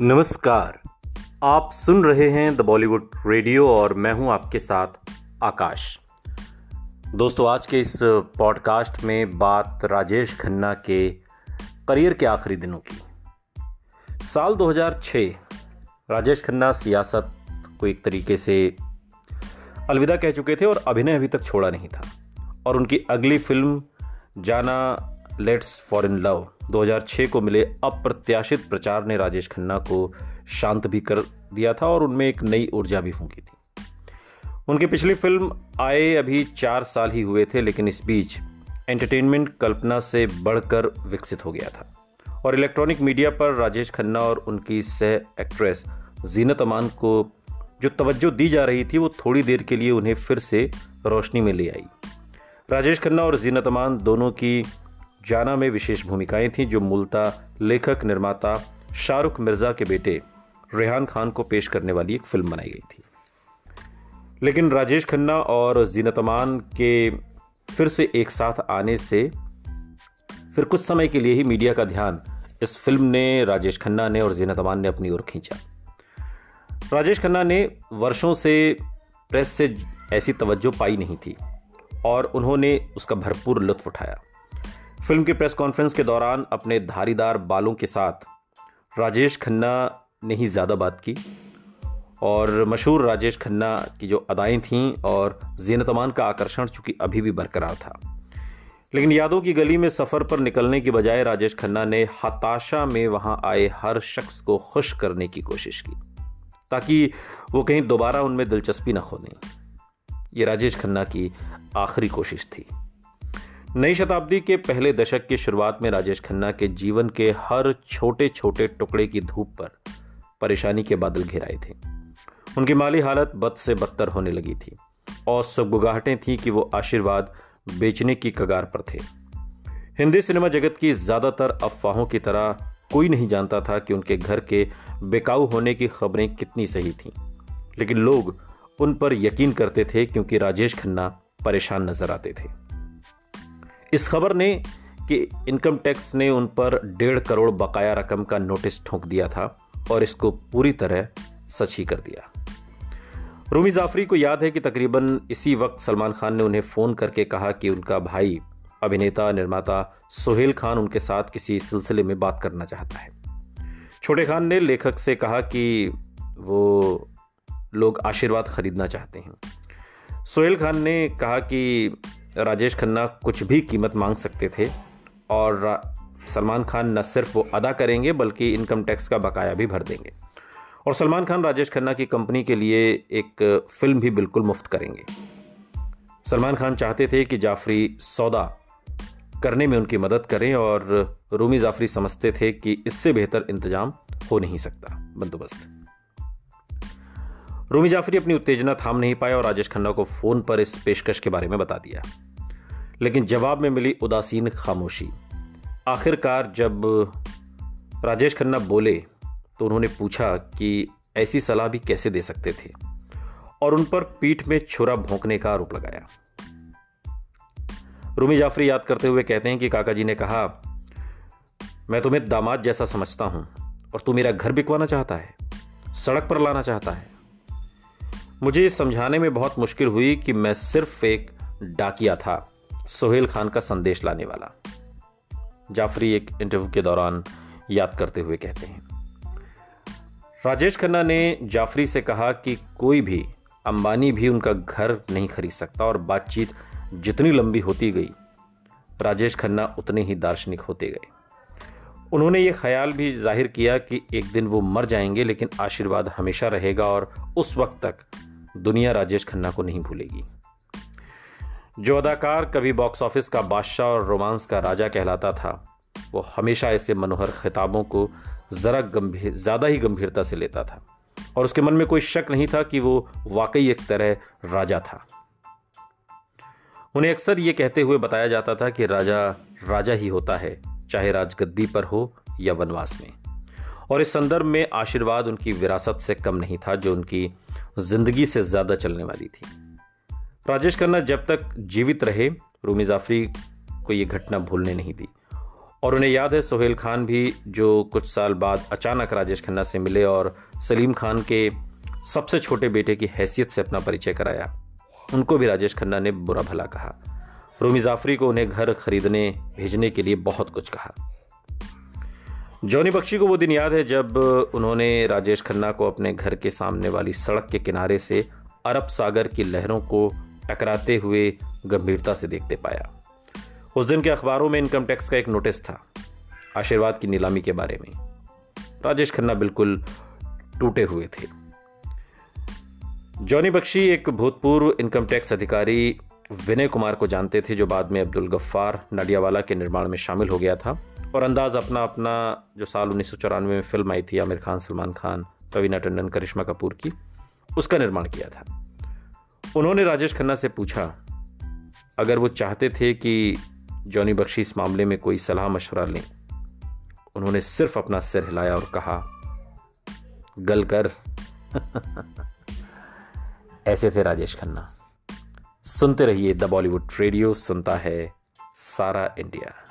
नमस्कार। आप सुन रहे हैं द बॉलीवुड रेडियो और मैं हूँ आपके साथ आकाश। दोस्तों, आज के इस पॉडकास्ट में बात राजेश खन्ना के करियर के आखिरी दिनों की। साल 2006 राजेश खन्ना सियासत को एक तरीके से अलविदा कह चुके थे और अभिनय अभी तक छोड़ा नहीं था। और उनकी अगली फ़िल्म, जाना लेट्स फॉर इन लव 2006 को मिले अप्रत्याशित प्रचार ने राजेश खन्ना को शांत भी कर दिया था और उनमें एक नई ऊर्जा भी फूंकी थी। उनकी पिछली फ़िल्म आए अभी चार साल ही हुए थे, लेकिन इस बीच एंटरटेनमेंट कल्पना से बढ़कर विकसित हो गया था। और इलेक्ट्रॉनिक मीडिया पर राजेश खन्ना और उनकी सह एक्ट्रेस जीनत अमान को जो तवज्जो दी जा रही थी, वो थोड़ी देर के लिए उन्हें फिर से रोशनी में ले आई। राजेश खन्ना और जीनत अमान दोनों की जाना में विशेष भूमिकाएँ थीं जो मूलता, लेखक, निर्माता शाहरुख मिर्ज़ा के बेटे रेहान खान को पेश करने वाली एक फ़िल्म बनाई गई थी। लेकिन राजेश खन्ना और जीनत अमान के फिर से एक साथ आने से फिर कुछ समय के लिए ही मीडिया का ध्यान इस फ़िल्म ने, राजेश खन्ना ने और जीनत अमान ने अपनी ओर खींचा। राजेश खन्ना ने वर्षों से प्रेस से ऐसी तवज्जो पाई नहीं थी और उन्होंने उसका भरपूर लुत्फ उठाया। फ़िल्म की प्रेस कॉन्फ्रेंस के दौरान अपने धारीदार बालों के साथ राजेश खन्ना ने ही ज़्यादा बात की और मशहूर राजेश खन्ना की जो अदाएँ थीं और जीनत अमान का आकर्षण चूँकि अभी भी बरकरार था। लेकिन यादों की गली में सफ़र पर निकलने की बजाय राजेश खन्ना ने हताशा में वहाँ आए हर शख्स को खुश करने की कोशिश की, ताकि वो कहीं दोबारा उनमें दिलचस्पी न खो दें ये राजेश खन्ना की आखिरी कोशिश थी। नई शताब्दी के पहले दशक की शुरुआत में राजेश खन्ना के जीवन के हर छोटे छोटे टुकड़े की धूप पर परेशानी के बादल घिराए थे। उनकी माली हालत बद से बदतर होने लगी थी और सुगबुगाहटें थी कि वो आशीर्वाद बेचने की कगार पर थे। हिंदी सिनेमा जगत की ज़्यादातर अफवाहों की तरह कोई नहीं जानता था कि उनके घर के बेकाऊ होने की खबरें कितनी सही थीं। लेकिन लोग उन पर यकीन करते थे क्योंकि राजेश खन्ना परेशान नज़र आते थे। इस खबर ने कि इनकम टैक्स ने उन पर डेढ़ करोड़ बकाया रकम का नोटिस ठोंक दिया था और इसको पूरी तरह सच ही कर दिया। रूमी जाफरी को याद है कि तकरीबन इसी वक्त सलमान खान ने उन्हें फ़ोन करके कहा कि उनका भाई अभिनेता निर्माता सोहेल खान उनके साथ किसी सिलसिले में बात करना चाहता है। छोटे खान ने लेखक से कहा कि वो लोग आशीर्वाद खरीदना चाहते हैं। सोहेल खान ने कहा कि राजेश खन्ना कुछ भी कीमत मांग सकते थे और सलमान खान न सिर्फ़ वो अदा करेंगे, बल्कि इनकम टैक्स का बकाया भी भर देंगे। और सलमान खान राजेश खन्ना की कंपनी के लिए एक फ़िल्म भी बिल्कुल मुफ़्त करेंगे। सलमान खान चाहते थे कि जाफरी सौदा करने में उनकी मदद करें और रूमी जाफरी समझते थे कि इससे बेहतर इंतज़ाम हो नहीं सकता। बंदोबस्त। रूमी जाफरी अपनी उत्तेजना थाम नहीं पाए और राजेश खन्ना को फ़ोन पर इस पेशकश के बारे में बता दिया। लेकिन जवाब में मिली उदासीन खामोशी। आखिरकार जब राजेश खन्ना बोले तो उन्होंने पूछा कि ऐसी सलाह भी कैसे दे सकते थे? और उन पर पीठ में छुरा भोंकने का आरोप लगाया। रूमी जाफरी याद करते हुए कहते हैं कि काका जी ने कहा, मैं तुम्हें दामाद जैसा समझता हूँ, और तू मेरा घर बिकवाना चाहता है, सड़क पर लाना चाहता है। मुझे समझाने में बहुत मुश्किल हुई कि मैं सिर्फ़ एक डाकिया था। सोहेल खान का संदेश लाने वाला। जाफरी एक इंटरव्यू के दौरान याद करते हुए कहते हैं। राजेश खन्ना ने जाफरी से कहा कि कोई भी अंबानी भी उनका घर नहीं खरीद सकता और बातचीत जितनी लंबी होती गई, राजेश खन्ना उतने ही दार्शनिक होते गए। उन्होंने ये ख्याल भी ज़ाहिर किया कि एक दिन वो मर जाएँगे, लेकिन आशीर्वाद हमेशा रहेगा और उस वक्त तक दुनिया राजेश खन्ना को नहीं भूलेगी। जो अदाकार कभी बॉक्स ऑफ़िस का बादशाह और रोमांस का राजा कहलाता था, वो हमेशा ऐसे मनोहर खिताबों को जरा गंभीर, ज़्यादा ही गंभीरता से लेता था। और उसके मन में कोई शक नहीं था कि वो वाकई एक तरह राजा था। उन्हें अक्सर ये कहते हुए बताया जाता था कि राजा राजा ही होता है, चाहे राजगद्दी पर हो या वनवास में। और इस संदर्भ में आशीर्वाद उनकी विरासत से कम नहीं था, जो उनकी ज़िंदगी से ज़्यादा चलने वाली थी। राजेश खन्ना जब तक जीवित रहे, रूमी जाफरी को ये घटना भूलने नहीं दी। और उन्हें याद है, सोहेल खान भी जो कुछ साल बाद अचानक राजेश खन्ना से मिले और सलीम खान के सबसे छोटे बेटे की हैसियत से अपना परिचय कराया। उनको भी राजेश खन्ना ने बुरा भला कहा। रूमी जाफरी को उन्हें घर खरीदने, भेजने के लिए बहुत कुछ कहा। जॉनी बख्शी को वो दिन याद है जब उन्होंने राजेश खन्ना को अपने घर के सामने वाली सड़क के किनारे से अरब सागर की लहरों को टकराते हुए गंभीरता से देखते पाया। उस दिन के अखबारों में इनकम टैक्स का एक नोटिस था, आशीर्वाद की नीलामी के बारे में। राजेश खन्ना बिल्कुल टूटे हुए थे। जॉनी बख्शी एक भूतपूर्व इनकम टैक्स अधिकारी विनय कुमार को जानते थे, जो बाद में अब्दुल गफ्फार नडियावाला के निर्माण में शामिल हो गया था। और अंदाज अपना अपना जो साल उन्नीस सौ चौरानवे में फ़िल्म आई थी, आमिर खान, सलमान खान, कवीना टंडन, करिश्मा कपूर की, उसका निर्माण किया था। उन्होंने राजेश खन्ना से पूछा, अगर वो चाहते थे कि जॉनी बख्शी इस मामले में कोई सलाह मशवरा लें, उन्होंने सिर्फ़ अपना सिर हिलाया और कहा, गल कर। ऐसे थे राजेश खन्ना। सुनते रहिए द बॉलीवुड रेडियो, सुनता है सारा इंडिया।